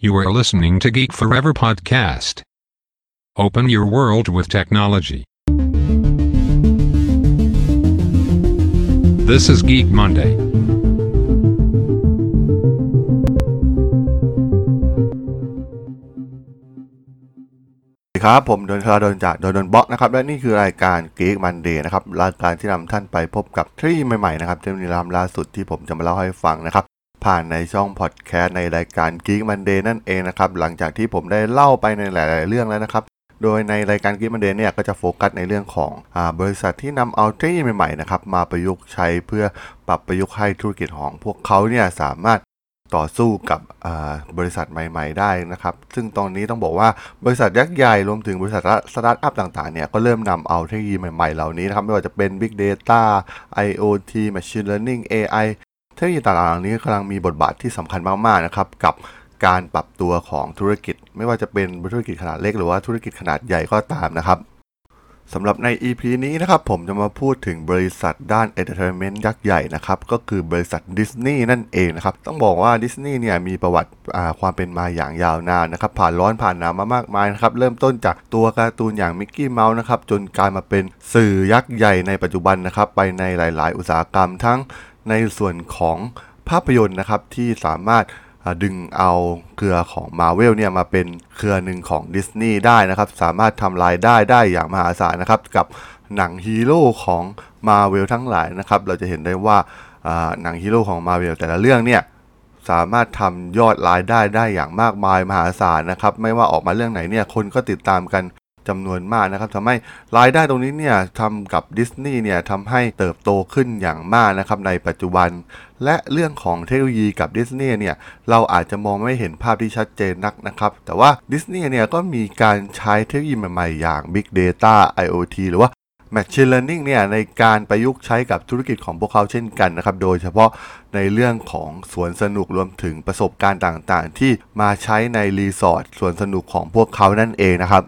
You are listening to Geek Forever podcast. Open your world with technology. This is Geek Monday. สวัสดีครับผมโดนคาราโดนจากโดนโดนบล็อกนะครับ และนี่คือรายการ Geek Monday นะครับ รายการที่นำท่านไปพบกับเทคโนโลยีใหม่ๆนะครับเทคโนโลยีล้ำล่าสุดที่ผมจะมาเล่าให้ฟังนะครับ ผ่านในช่องพอดแคสต์ในรายการ Geek Monday นั่นเองนะครับ หลังจากที่ผมได้เล่าไปในหลาย ๆ เรื่องแล้วนะครับ โดยในรายการ Geek Monday เนี่ยก็จะโฟกัสในเรื่องของอบริษัทที่นำเอาเทคโนโลยีใหม่ ๆ นะครับ มาประยุกต์ใช้เพื่อปรับประยุกต์ให้ธุรกิจของพวกเขาเนี่ยสามารถต่อสู้กับบริษัทใหม่ ๆ ได้นะครับ ซึ่งตอนนี้ต้องบอกว่าบริษัทยักษ์ใหญ่รวมถึงบริษัทสตาร์ทอัพต่างๆเนี่ยก็เริ่มนำเอาเทคโนโลยีใหม่ ๆ เหล่านี้นะครับไม่ว่าจะเป็น Big Data IoT Machine Learning AI เทคโนโลยีต่างๆเหล่านี้กำลังมีบทบาทที่สำคัญมากๆนะครับกับการปรับตัวของธุรกิจ ไม่ว่าจะเป็นธุรกิจขนาดเล็กหรือว่าธุรกิจขนาดใหญ่ก็ตามนะครับสำหรับใน EP นี้นะครับผมจะมาพูดถึงบริษัทด้าน Entertainment ยักษ์ใหญ่นะครับก็คือบริษัทดิสนีย์นั่นเองนะครับต้องบอกว่าดิสนีย์เนี่ยมีประวัติความเป็นมาอย่างยาวนานนะครับผ่านร้อนผ่านหนาวมามากมายนะครับเริ่มต้นจากตัวการ์ตูนอย่างมิกกี้เมาส์นะครับจนกลายมาเป็นสื่อยักษ์ใหญ่ในปัจจุบันนะครับไปในหลาย ๆ อุตสาหกรรมทั้ง ในส่วนของภาพยนตร์นะครับที่สามารถดึงเอาเครือของ Marvel เนี่ยมาเป็นเครือหนึ่งของดิสนีย์ได้นะครับ สามารถทำรายได้ได้อย่างมหาศาลนะครับ กับหนังฮีโร่ของ Marvel ทั้งหลายนะครับ เราจะเห็นได้ว่าอ่าหนังฮีโร่ของ Marvel แต่ละเรื่องเนี่ยสามารถทำยอดรายได้ได้อย่างมากมายมหาศาลนะครับ ไม่ว่าออกมาเรื่องไหนเนี่ยคนก็ติดตามกัน จำนวนมากนะครับทำให้รายได้ตรงนี้เนี่ยทำกับดิสนีย์เนี่ยทำให้เติบโตขึ้นอย่างมากนะครับในปัจจุบัน และเรื่องของเทคโนโลยีกับดิสนีย์เนี่ยเราอาจจะมองไม่เห็นภาพที่ชัดเจนนักนะครับ แต่ว่าดิสนีย์เนี่ยก็มีการใช้เทคโนโลยีใหม่ๆ อย่าง Big Data IoT หรือว่า Machine Learning เนี่ยในการประยุกต์ใช้กับธุรกิจของพวกเขาเช่นกันนะครับ โดยเฉพาะในเรื่องของสวนสนุกรวมถึงประสบการณ์ต่างๆ ที่มาใช้ในรีสอร์ทสวนสนุกของพวกเขานั่นเองนะครับ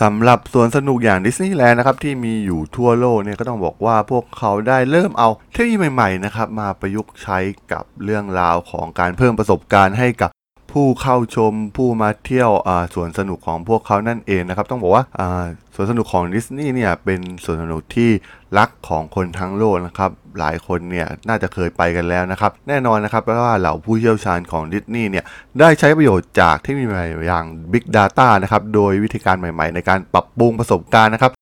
สำหรับสวนสนุกอย่างดิสนีย์แลนด์นะครับที่มีอยู่ทั่วโลกเนี่ยก็ต้องบอกว่าพวกเขาได้เริ่มเอาเทคโนโลยีใหม่ๆนะครับมาประยุกต์ใช้กับเรื่องราวของการเพิ่มประสบการณ์ให้กับ ผู้เข้าชมผู้มาเที่ยวสวนสนุกของพวกเขานั่นเองนะครับ ต้องบอกว่าสวนสนุกของดิสนีย์เนี่ยเป็นสวนสนุกที่รักของคนทั้งโลกนะครับหลายคนเนี่ยน่าจะเคยไปกันแล้วนะครับ แน่นอนนะครับเพราะว่าเหล่าผู้เชี่ยวชาญของดิสนีย์เนี่ยได้ใช้ประโยชน์จากเทคโนโลยีใหม่อย่าง Big Data นะครับโดยวิธีการใหม่ๆ ในการปรับปรุงประสบการณ์นะครับ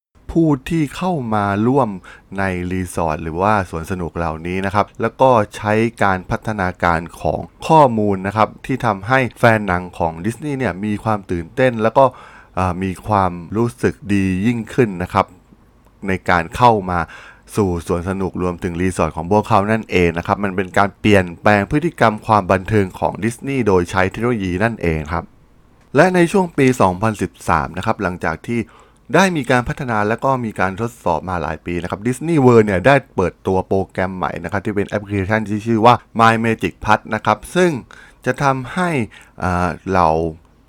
ผู้ที่เข้ามาร่วมในรีสอร์ทหรือว่าสวนสนุกเหล่านี้นะครับ แล้วก็ใช้การพัฒนาการของข้อมูลนะครับ ที่ทำให้แฟนหนังของดิสนีย์เนี่ยมีความตื่นเต้น แล้วก็มีความรู้สึกดียิ่งขึ้นนะครับ ในการเข้ามาสู่สวนสนุกรวมถึงรีสอร์ทของพวกเขานั่นเองนะครับ มันเป็นการเปลี่ยนแปลงพฤติกรรมความบันเทิงของดิสนีย์โดยใช้เทคโนโลยีนั่นเองครับ และในช่วงปี 2013 นะครับ หลังจากที่ ได้มีการพัฒนาและก็มีการทดสอบมาหลายปีนะครับ Disney World เนี่ยได้เปิดตัวโปรแกรมใหม่นะครับ ที่เป็นแอปพลิเคชันที่ชื่อว่า My Magic Plus นะครับ ซึ่งจะทำให้เหล่า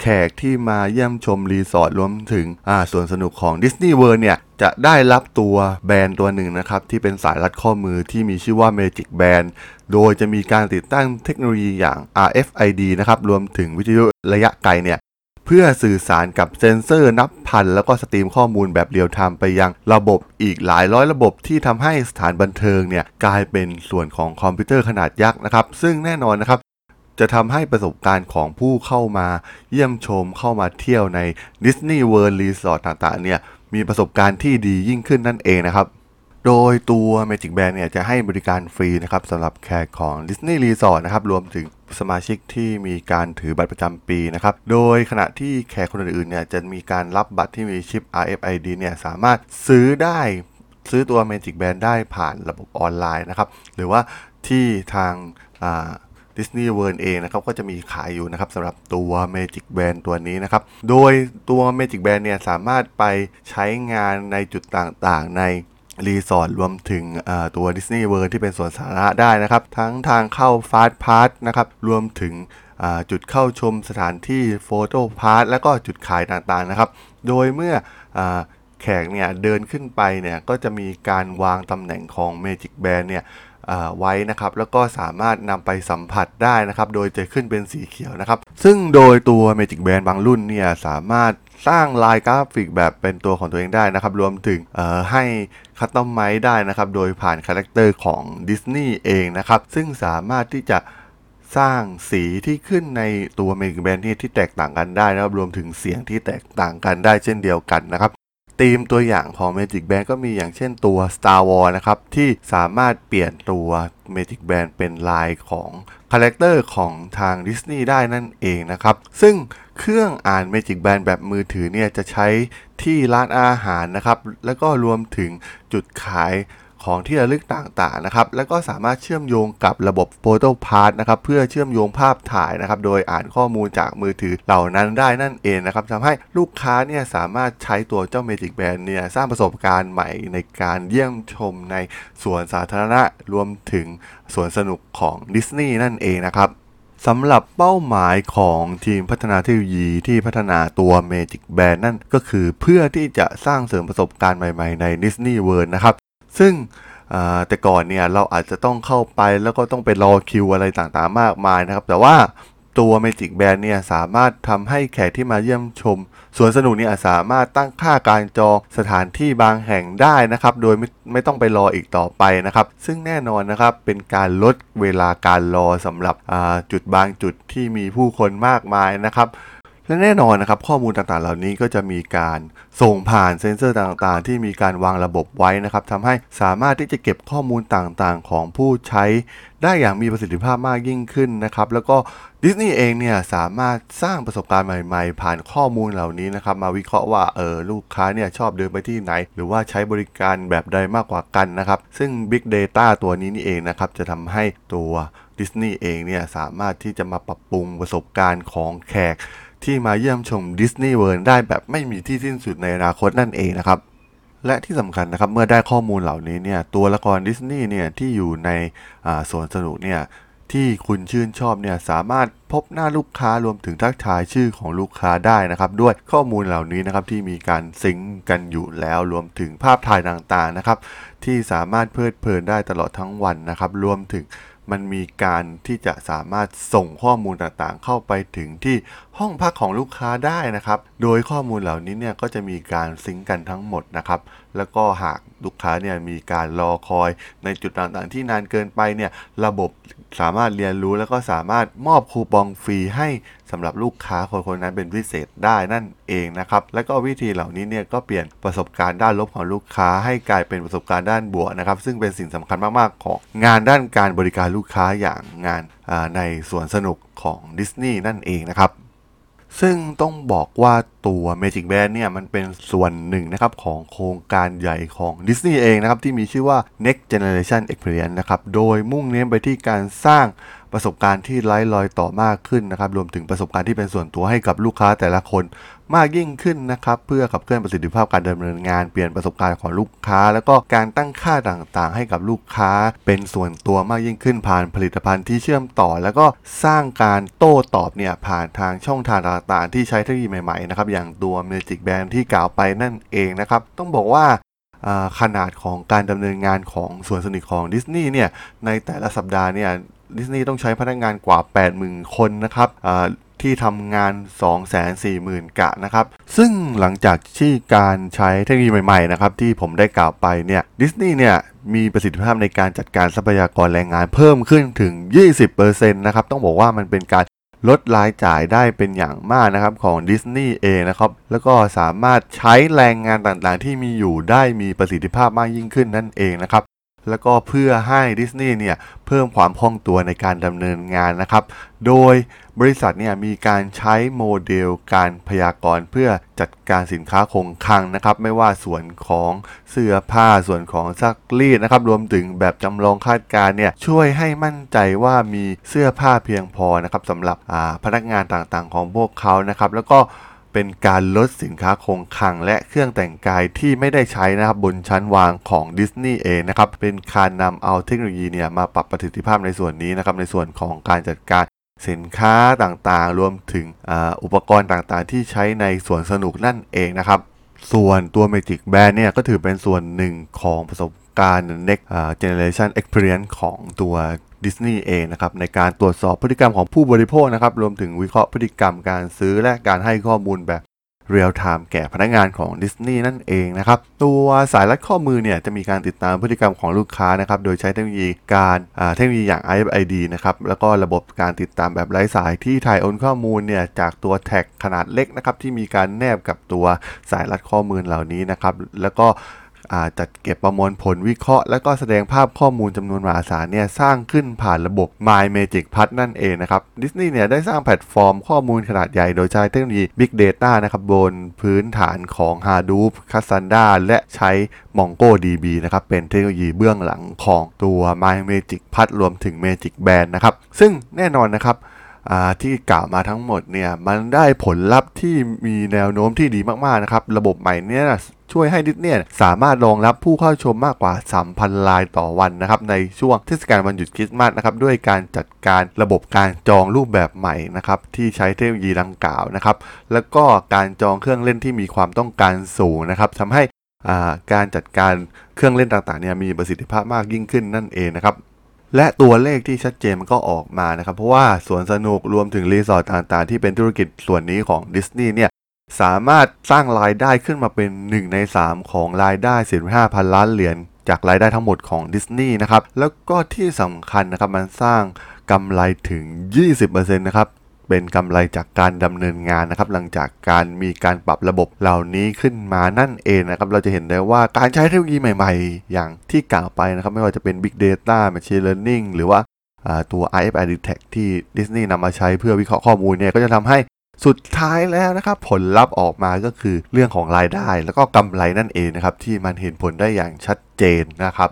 แขกที่มาเยี่ยมชมรีสอร์ทรวมถึงอ่าสวนสนุกของ Disney World เนี่ยจะได้รับตัว band ตัวหนึ่งนะครับ ที่เป็นสายรัดข้อมือที่มีชื่อว่า Magic Band โดยจะมีการติดตั้งเทคโนโลยีอย่าง RFID นะครับ รวมถึงวิทยุระยะไกลเนี่ย เพื่อสื่อสารกับเซ็นเซอร์นับพัน แล้วก็สตรีมข้อมูลแบบเรียลไทม์ไปยังระบบอีกหลายร้อยระบบที่ทำให้สถานบันเทิงเนี่ยกลายเป็นส่วนของคอมพิวเตอร์ขนาดยักษ์นะครับ ซึ่งแน่นอนนะครับจะทำให้ประสบการณ์ของผู้เข้ามาเยี่ยมชมเข้ามาเที่ยวใน Disney World Resort ต่างๆเนี่ยมีประสบการณ์ที่ดียิ่งขึ้นนั่นเองนะครับ โดยตัว Magic Band เนี่ยจะให้บริการฟรีนะครับสำหรับแขกของ Disney Resort นะครับรวมถึงสมาชิกที่มีการถือบัตรประจำปีนะครับ โดยขณะที่แขกคนอื่นๆเนี่ยจะมีการรับบัตรที่มีชิป RFID เนี่ยสามารถซื้อได้ซื้อตัว Magic Band ได้ผ่านระบบออนไลน์นะครับ หรือว่าที่ทาง Disney World เองนะครับก็จะมีขายอยู่นะครับสำหรับตัว Magic Band ตัวนี้นะครับ โดยตัว Magic Band เนี่ยสามารถไปใช้งานในจุดต่างๆ ใน รีสอร์ทรวมถึงตัว Disney World ที่เป็นสวนสาธารณะได้นะครับ ทั้งทางเข้า FastPass นะครับรวมถึงจุดเข้าชมสถานที่ PhotoPass และก็จุดขายต่างๆนะครับ โดยเมื่อแขกเนี่ยเดินขึ้นไปเนี่ยก็จะมีการวางตำแหน่งของ Magic Band เนี่ยไว้นะครับแล้วก็สามารถนำไปสัมผัสได้นะครับ โดยจะขึ้นเป็นสีเขียวนะครับ ซึ่งโดยตัว Magic Band บางรุ่นเนี่ยสามารถ สร้างลายกราฟิกแบบเป็นตัวของตัวเองได้นะครับ รวมถึงให้ customize ได้นะครับ โดยผ่าน character ของดิสนีย์เองนะครับ ซึ่งสามารถที่จะสร้างสีที่ขึ้นในตัว Magic Band เนี่ยที่แตกต่างกันได้นะครับ รวมถึงเสียงที่แตกต่างกันได้เช่นเดียวกันนะครับธีมตัวอย่างของ Magic Band ก็มีอย่างเช่นตัว Star Wars นะครับ ที่สามารถเปลี่ยนตัว Magic Band เป็นลายของ character ของทางดิสนีย์ได้นั่นเองนะครับ ซึ่ง เครื่องอ่าน Magic Band แบบมือถือเนี่ยจะใช้ที่ร้านอาหารนะครับ แล้วก็รวมถึงจุดขายของที่ระลึกต่างๆนะครับ แล้วก็สามารถเชื่อมโยงกับระบบ Photo Pass นะครับเพื่อเชื่อมโยงภาพถ่ายนะครับ โดยอ่านข้อมูลจากมือถือเหล่านั้นได้นั่นเองนะครับทำให้ลูกค้าเนี่ยสามารถใช้ตัวเจ้า Magic Band เนี่ยสร้างประสบการณ์ใหม่ในการเยี่ยมชมในสวนสาธารณะรวมถึงสวนสนุกของดิสนีย์นั่นเองนะครับ สำหรับเป้าหมายของทีมพัฒนาเทคโนโลยีที่พัฒนาตัว Magic Band นั่นก็คือเพื่อที่จะสร้างเสริมประสบการณ์ใหม่ๆใน Disney World นะครับ ซึ่งแต่ก่อนเนี่ยเราอาจจะต้องเข้าไปแล้วก็ต้องไปรอคิวอะไรต่างๆมากมายนะครับ แต่ว่าตัว Magic Band เนี่ยสามารถทำให้แขกที่มาเยี่ยมชม สวนสนุกเนี่ยสามารถตั้งค่าการจองสถานที่บางแห่งได้นะครับ โดยไม่ไม่ต้องไปรออีกต่อไปนะครับ ซึ่งแน่นอนนะครับเป็นการลดเวลาการรอสำหรับจุดบางจุดที่มีผู้คนมากมายนะครับ และแน่นอนนะครับข้อมูลต่างๆ เหล่านี้ก็จะมีการส่งผ่านเซ็นเซอร์ต่างๆ ที่มีการวางระบบไว้นะครับทำให้สามารถที่จะเก็บข้อมูลต่างๆ ของผู้ใช้ ได้อย่างมีประสิทธิภาพมากยิ่งขึ้นนะครับแล้วก็ดิสนีย์เองเนี่ยสามารถสร้างประสบการณ์ใหม่ ๆ ผ่านข้อมูลเหล่านี้นะครับมาวิเคราะห์ว่าเออลูกค้าเนี่ยชอบเดินไปที่ไหน หรือว่าใช้บริการแบบใดมากกว่ากันนะครับซึ่ง Big Data ตัวนี้นี่เองนะครับจะทำให้ตัวดิสนีย์เองเนี่ยสามารถที่จะมาปรับปรุงประสบการณ์ของแขก ที่มาเยี่ยมชม Disney World ได้แบบไม่มีที่สิ้นสุดในอนาคตนั่นเองนะครับและที่สำคัญนะครับเมื่อได้ข้อมูลเหล่านี้เนี่ยตัวละครดิสนีย์เนี่ยที่อยู่ในสวนสนุกเนี่ยที่คุณชื่นชอบเนี่ยสามารถพบหน้าลูกค้ารวมถึงทักทายชื่อของลูกค้าได้นะครับ ด้วยข้อมูลเหล่านี้นะครับที่มีการ sync กันอยู่แล้วรวมถึงภาพถ่ายต่างๆนะครับ ที่สามารถเพลิดเพลินได้ตลอดทั้งวันนะครับ รวมถึง มันมีการที่จะสามารถส่งข้อมูลต่างๆ เข้าไปถึงที่ห้องพักของลูกค้าได้นะครับ โดยข้อมูลเหล่านี้เนี่ยก็จะมีการซิงก์กันทั้งหมดนะครับ แล้วก็หากลูกค้าเนี่ยมีการรอคอยในจุดต่างๆ ที่นานเกินไปเนี่ยระบบสามารถเรียนรู้แล้วก็สามารถมอบคูปองฟรีให้สำหรับลูกค้าคนคนๆนั้นเป็นพิเศษได้นั่นเองนะครับ แล้วก็วิธีเหล่านี้เนี่ยก็เปลี่ยนประสบการณ์ด้านลบของลูกค้า ให้กลายเป็นประสบการณ์ด้านบวกนะครับ ซึ่งเป็นสิ่งสำคัญมากๆ ของงานด้านการบริการลูกค้าอย่างงานในสวนสนุกของดิสนีย์นั่นเองนะครับ ซึ่งต้องบอกว่าตัว Magic Band เนี่ยมันเป็นส่วนหนึ่งนะครับของโครงการใหญ่ของ Disney เองนะครับที่มีชื่อว่า Next Generation Experience นะครับโดยมุ่งเน้นไปที่การสร้างประสบการณ์ที่ไร้รอยต่อมากขึ้นนะครับ รวมถึงประสบการณ์ที่เป็นส่วนตัวให้กับลูกค้าแต่ละคนมากยิ่งขึ้นนะครับ เพื่อขับเคลื่อนประสิทธิภาพการดำเนินงาน เปลี่ยนประสบการณ์ของลูกค้า แล้วก็การตั้งค่าต่างๆ ให้กับลูกค้า เป็นส่วนตัวมากยิ่งขึ้นผ่านผลิตภัณฑ์ที่เชื่อมต่อ แล้วก็สร้างการโต้ตอบเนี่ยผ่านทางช่องทางต่างๆ ที่ใช้เทคโนโลยีใหม่ๆนะครับอย่างตัว Magic Band ที่กล่าวไปนั่นเองนะครับต้องบอกว่าขนาดของการดำเนินงานของส่วนสนุกของดิสนีย์เนี่ยในแต่ละสัปดาห์เนี่ย ดิสนีย์ต้องใช้พนักงานกว่า 80,000 คนนะครับที่ทำงาน 240,000 กะนะครับ ซึ่งหลังจากที่การใช้เทคโนโลยีใหม่ๆนะครับที่ผมได้กล่าวไปเนี่ยดิสนีย์เนี่ยมีประสิทธิภาพในการจัดการทรัพยากรแรงงานเพิ่มขึ้นถึง 20%นะครับ ต้องบอกว่ามันเป็นการลดรายจ่ายได้เป็นอย่างมากนะครับของดิสนีย์เองนะครับ แล้วก็สามารถใช้แรงงานต่างๆ ที่มีอยู่ได้มีประสิทธิภาพมากยิ่งขึ้นนั่นเองนะครับ แล้วก็เพื่อให้ดิสนีย์เนี่ยเพิ่มความคล่องตัวในการดำเนินงานนะครับ โดยบริษัทเนี่ยมีการใช้โมเดลการพยากรณ์เพื่อจัดการสินค้าคงคลังนะครับ ไม่ว่าส่วนของเสื้อผ้าส่วนของซักรีดนะครับ รวมถึงแบบจำลองคาดการณ์เนี่ยช่วยให้มั่นใจว่ามีเสื้อผ้าเพียงพอนะครับสำหรับพนักงานต่างๆ ของพวกเขานะครับ แล้วก็ เป็นการลดสินค้าคงคลังและเครื่องแต่งกายที่ไม่ได้ใช้นะครับบนชั้นวางของดิสนีย์เองนะครับเป็นการนำเอาเทคโนโลยีเนี่ยมาปรับประสิทธิภาพในส่วนนี้นะครับในส่วนของการจัดการสินค้าต่างๆ รวมถึงออุปกรณ์ต่างๆ ที่ใช้ในสวนสนุกนั่นเองนะครับ ส่วนตัว Magic Band เนี่ยก็ถือเป็นส่วนหนึ่งของประสบ การณ์ next generation experience ของตัวดิสนีย์เองนะครับในการตรวจสอบพฤติกรรมของผู้บริโภคนะครับรวมถึงวิเคราะห์พฤติกรรมการซื้อและการให้ข้อมูลแบบ real-time แก่พนักงานของดิสนีย์นั่นเองนะครับตัวสายรัดข้อมือเนี่ยจะมีการติดตามพฤติกรรมของลูกค้านะครับโดยใช้เทคโนโลยีการเทคโนโลยีอย่าง RFID นะครับแล้วก็ระบบการติดตามแบบไร้สายที่ถ่ายโอนข้อมูลเนี่ยจากตัว tag ขนาดเล็กนะครับที่มีการแนบกับตัวสายรัดข้อมือเหล่านี้นะครับแล้วก็ จัดเก็บประมวลผลวิเคราะห์ และก็แสดงภาพข้อมูลจำนวนมหาศาลเนี่ยสร้างขึ้นผ่านระบบ My Magic p a d นั่นเองนะครับดิสนีย์เนี่ยได้สร้างแพลตฟอร์มข้อมูลขนาดใหญ่โดยใช้เทคโนโลยี Big Data นะครับบนพื้นฐานของ Hadoop Cassandra และใช้ MongoDB นะครับเป็นเทคโนโลยีเบื้องหลังของตัว My Magic p a d รวมถึง Magic Band นะครับซึ่งแน่นอนนะครับที่กล่าวมาทั้งหมดเนี่ยมันได้ผลลัพธ์ที่มีแนวโน้มที่ดีมากๆนะครับ ระบบใหม่เนี่ย ช่วยให้ดิสเนี่ยสามารถรองรับผู้เข้าชมมากกว่า 3,000 รายต่อวันนะครับในช่วงเทศกาลวันหยุดคริสต์มาสนะครับด้วยการจัดการระบบการจองรูปแบบใหม่นะครับที่ใช้เทคโนโลยีดังกล่าวนะครับแล้วก็การจองเครื่องเล่นที่มีความต้องการสูงนะครับทำให้อ่าการจัดการเครื่องเล่นต่างๆเนี่ยมีประสิทธิภาพมากยิ่งขึ้นนั่นเองนะครับและตัวเลขที่ชัดเจนมันก็ออกมานะครับ เพราะว่าสวนสนุกรวมถึงรีสอร์ทต่างๆ ที่เป็นธุรกิจส่วนนี้ของดิสนีย์เนี่ย สามารถสร้างรายได้ขึ้นมาเป็น 1 ใน 3 ของรายได้ 45พันล้านเหรียญจากรายได้ทั้งหมดของดิสนีย์นะครับ แล้วก็ที่สำคัญนะครับมันสร้างกำไรถึง 20%นะครับเป็นกำไรจากการดำเนินงานนะครับ หลังจากการมีการปรับระบบเหล่านี้ขึ้นมานั่นเองนะครับ เราจะเห็นได้ว่าการใช้เทคโนโลยีใหม่ๆ อย่างที่กล่าวไปนะครับ ไม่ว่าจะเป็น Big Data Machine Learning หรือว่าตัว RFID Tag ที่ดิสนีย์นำมาใช้เพื่อวิเคราะห์ข้อมูลเนี่ย ก็จะทำให้ สุดท้ายแล้วนะครับผลลัพธ์ออกมาก็คือเรื่องของรายได้ แล้วก็กำไรนั่นเองนะครับที่มันเห็นผลได้อย่างชัดเจนนะครับ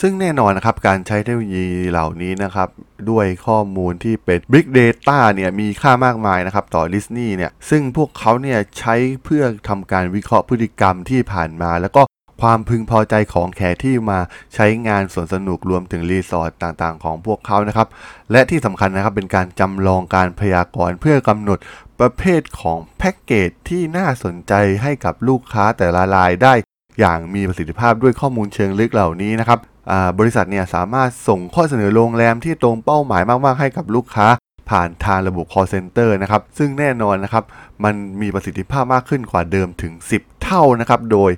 ซึ่งแน่นอนนะครับการใช้เทคโนโลยีเหล่านี้นะครับด้วยข้อมูลที่เป็น Big Data เนี่ยมีค่ามากมายนะครับต่อดิสนีย์เนี่ยซึ่งพวกเขาเนี่ยใช้เพื่อทำการวิเคราะห์พฤติกรรมที่ผ่านมา แล้วก็ความพึงพอใจของแขกที่มาใช้งานสวนสนุกรวมถึงรีสอร์ทต่างๆ ของพวกเขานะครับ และที่สำคัญนะครับเป็นการจำลองการพยากรณ์เพื่อกำหนด ประเภทของแพ็กเกจที่น่าสนใจให้กับลูกค้าแต่ละรายได้ อย่างมีประสิทธิภาพด้วยข้อมูลเชิงลึกเหล่านี้นะครับบริษัทเนี่ยสามารถส่งข้อเสนอโรงแรมที่ตรงเป้าหมายมาก ๆ ให้กับลูกค้า ผ่านทางระบบ call center นะครับ ซึ่งแน่นอนนะครับ มันมีประสิทธิภาพมากขึ้นกว่าเดิมถึง 10 เท่านะครับ โดย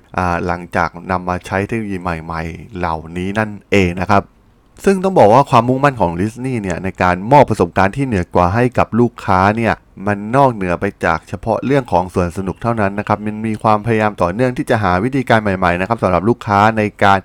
หลังจากนำมาใช้เทคโนโลยีใหม่ ๆ เหล่านี้นั่นเองนะครับ ซึ่งต้องบอกว่าความมุ่งมั่นของดิสนีย์เนี่ยในการมอบประสบการณ์ที่เหนือกว่าให้กับลูกค้าเนี่ยมันนอกเหนือไปจากเฉพาะเรื่องของสวนสนุกเท่านั้นนะครับมันมีความพยายามต่อเนื่องที่จะหาวิธีการใหม่ๆนะครับสำหรับลูกค้าในการ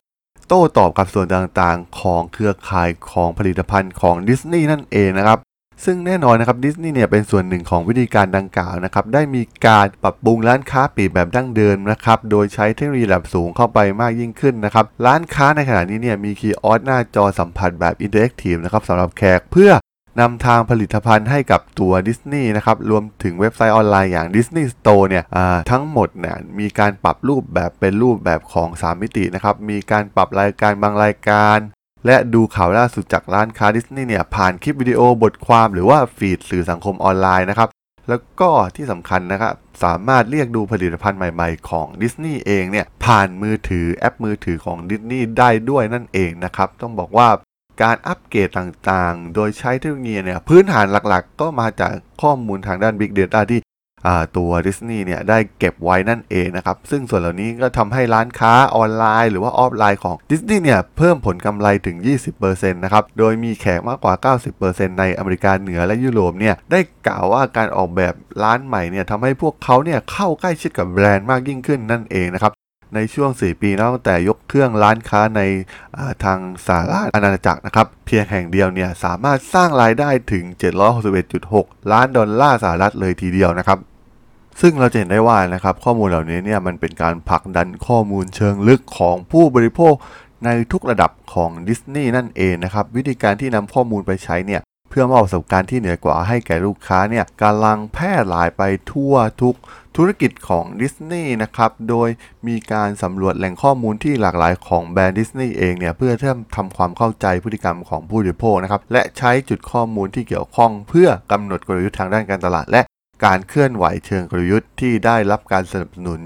โต้ตอบกับส่วนต่างๆ ของเครือข่ายของผลิตภัณฑ์ของดิสนีย์นั่นเองนะครับ ซึ่งแน่นอนนะครับดิสนีย์เนี่ยเป็นส่วนหนึ่งของวิธีการดังกล่าวนะครับได้มีการปรับปรุงร้านค้าปลีกแบบดั้งเดิมนะครับโดยใช้เทคโนโลยีระดับสูงเข้าไปมากยิ่งขึ้นนะครับร้านค้าในขณะนี้เนี่ยมี kiosk หน้าจอสัมผัสแบบ interactive นะครับสำหรับแขกเพื่อนำทางผลิตภัณฑ์ให้กับตัวดิสนีย์นะครับรวมถึงเว็บไซต์ออนไลน์อย่าง Disney Store เนี่ยทั้งหมดเนี่ยมีการปรับรูปแบบเป็นรูปแบบของ 3 มิตินะครับมีการปรับรายการบางรายการ และดูข่าวล่าสุดจากร้านค้าดิสนีย์เนี่ยผ่านคลิปวิดีโอบทความหรือว่าฟีดสื่อสังคมออนไลน์นะครับ แล้วก็ที่สำคัญนะครับ สามารถเรียกดูผลิตภัณฑ์ใหม่ๆ ของดิสนีย์เองเนี่ยผ่านมือถือแอปมือถือของดิสนีย์ได้ด้วยนั่นเองนะครับ ต้องบอกว่าการอัปเกรดต่างๆ โดยใช้เทคโนโลยีเนี่ยพื้นฐานหลักๆ ก็มาจากข้อมูลทางด้าน Big Data ที่ ตัวดิสนีย์เนี่ยได้เก็บไว้นั่นเองนะครับ ซึ่งส่วนเหล่านี้ก็ทำให้ร้านค้าออนไลน์ หรือว่าออฟไลน์ของดิสนีย์เนี่ยเพิ่มผลกำไรถึง 20%นะครับ โดยมีแขกมากกว่า 90%ในอเมริกาเหนือและยุโรปเนี่ยได้กล่าวว่าการออกแบบร้านใหม่เนี่ยทำให้พวกเขาเนี่ยเข้าใกล้ชิดกับแบรนด์มากยิ่งขึ้นนั่นเองนะครับ ในช่วง 4 ปีนับตั้งแต่ยกเครื่องร้านค้าในาทางสหราชอาณาจักรนะครับ เพียงแห่งเดียวเนี่ยสามารถสร้างรายได้ถึง 761.6 ล้านดอลลาร์สหรัฐเลยทีเดียวนะครับซึ่งเราจะเห็นได้ว่านะครับข้อมูลเหล่านี้เนี่ยมันเป็นการผลักดันข้อมูลเชิงลึกของผู้บริโภคในทุกระดับของดิสนีย์นั่นเองนะครับวิธีการที่นำข้อมูลไปใช้เนี่ยเพื่อมอบประสบการณ์ที่เหนือกว่าให้แก่ลูกค้าเนี่ยกำลังแพร่หลายไปทั่วทุก ธุรกิจของดิสนีย์นะครับโดยมีการสำรวจแหล่งข้อมูลที่หลากหลายของแบรนด์ดิสนีย์เองเนี่ยเพื่อเพิ่มทำความเข้าใจพฤติกรรมของผู้บริโภคนะครับและใช้จุดข้อมูลที่เกี่ยวข้อง เพื่อกำหนดกลยุทธ์ทางด้านการตลาดและ การเคลื่อนไหวเชิงกลยุทธ์ที่ได้รับการสนับสนุน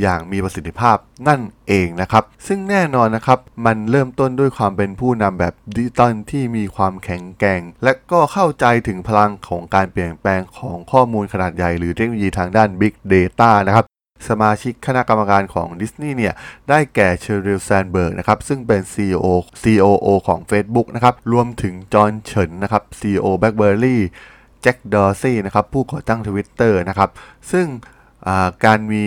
อย่างมีประสิทธิภาพนั่นเองนะครับ ซึ่งแน่นอนนะครับ มันเริ่มต้นด้วยความเป็นผู้นำแบบดิจิตอลที่มีความแข็งแกร่ง และก็เข้าใจถึงพลังของการเปลี่ยนแปลงของข้อมูลขนาดใหญ่ หรือเทคโนโลยีทางด้าน Big Data นะครับสมาชิกคณะกรรมการของดิสนีย์เนี่ย ได้แก่เชอริลแซนเบิร์กนะครับ ซึ่งเป็น CEO COO ของ Facebook นะครับ รวมถึงจอห์นเฉินนะครับ CEO BlackBerry แจ็คดอร์ซี่นะครับผู้ก่อตั้ง Twitter นะครับซึ่งการมี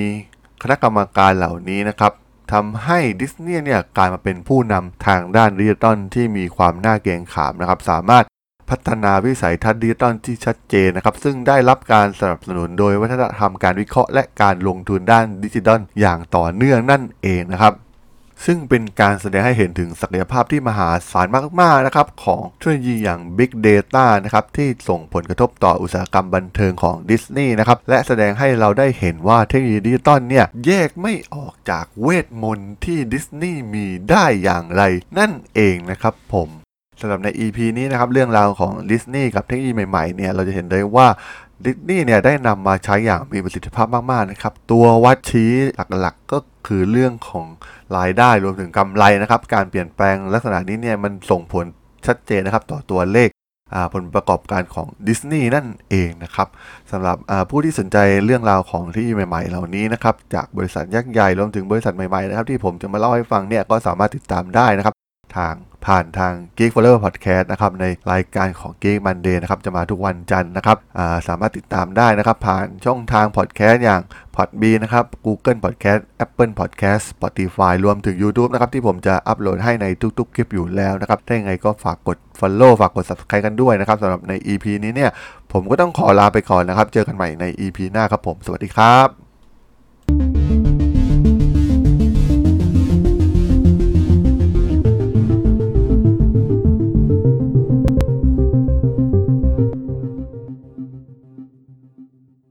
คณะกรรมการเหล่านี้นะครับทำให้ดิสนีย์เนี่ยกลายมาเป็นผู้นำทางด้านดิจิตอลที่มีความน่าเกรงขามนะครับ สามารถพัฒนาวิสัยทัศน์ดิจิตอลที่ชัดเจนนะครับ ซึ่งได้รับการสนับสนุนโดยวัฒนธรรมการวิเคราะห์และการลงทุนด้านดิจิทัลอย่างต่อเนื่องนั่นเองนะครับ ซึ่งเป็นการแสดงให้เห็นถึงศักยภาพที่มหาศาลมากๆนะครับของเทคโนโลยีอย่าง Big Data นะครับที่ส่งผลกระทบต่ออุตสาหกรรมบันเทิงของดิสนีย์นะครับและแสดงให้เราได้เห็นว่าเทคโนโลยีดิจิตอลเนี่ยแยกไม่ออกจากเวทมนต์ที่ดิสนีย์มีได้อย่างไร นั่นเองนะครับผม สำหรับใน EP นี้นะครับเรื่องราวของดิสนีย์กับเทคโนโลยีใหม่ๆเนี่ยเราจะเห็นได้ว่าดิสนีย์เนี่ยได้นำมาใช้อย่างมีประสิทธิภาพมากๆนะครับตัววัดชี้หลักๆก็คือเรื่องของรายได้รวมถึงกำไรนะครับการเปลี่ยนแปลงลักษณะนี้เนี่ยมันส่งผลชัดเจนนะครับต่อตัวเลขผลประกอบการของดิสนีย์นั่นเองนะครับสำหรับผู้ที่สนใจเรื่องราวของที่ใหม่ๆ เหล่านี้นะครับจากบริษัทยักษ์ใหญ่รวมถึงบริษัทใหม่ๆนะครับที่ผมจะมาเล่าให้ฟังเนี่ยก็สามารถติดตามได้นะครับทาง ผ่านทาง Geek Follower Podcast นะครับในรายการของ Geek Monday นะครับจะมาทุกวันจันทร์นะครับาสามารถติดตามได้นะครับ ผ่านช่องทาง Podcast อย่าง Podbean นะครับ Google Podcast Apple Podcast Spotify รวมถึง YouTube นะครับที่ผมจะอัปโหลดให้ในทุกๆ คลิปอยู่แล้วนะครับ ถ้ายังไงก็ฝากกด Follow ฝากกด Subscribe กันด้วยนะครับสำหรับใน EP นี้เนี่ยผมก็ต้องขอลาไปก่อนนะครับ เจอกันใหม่ใน EP หน้าครับผม สวัสดีครับ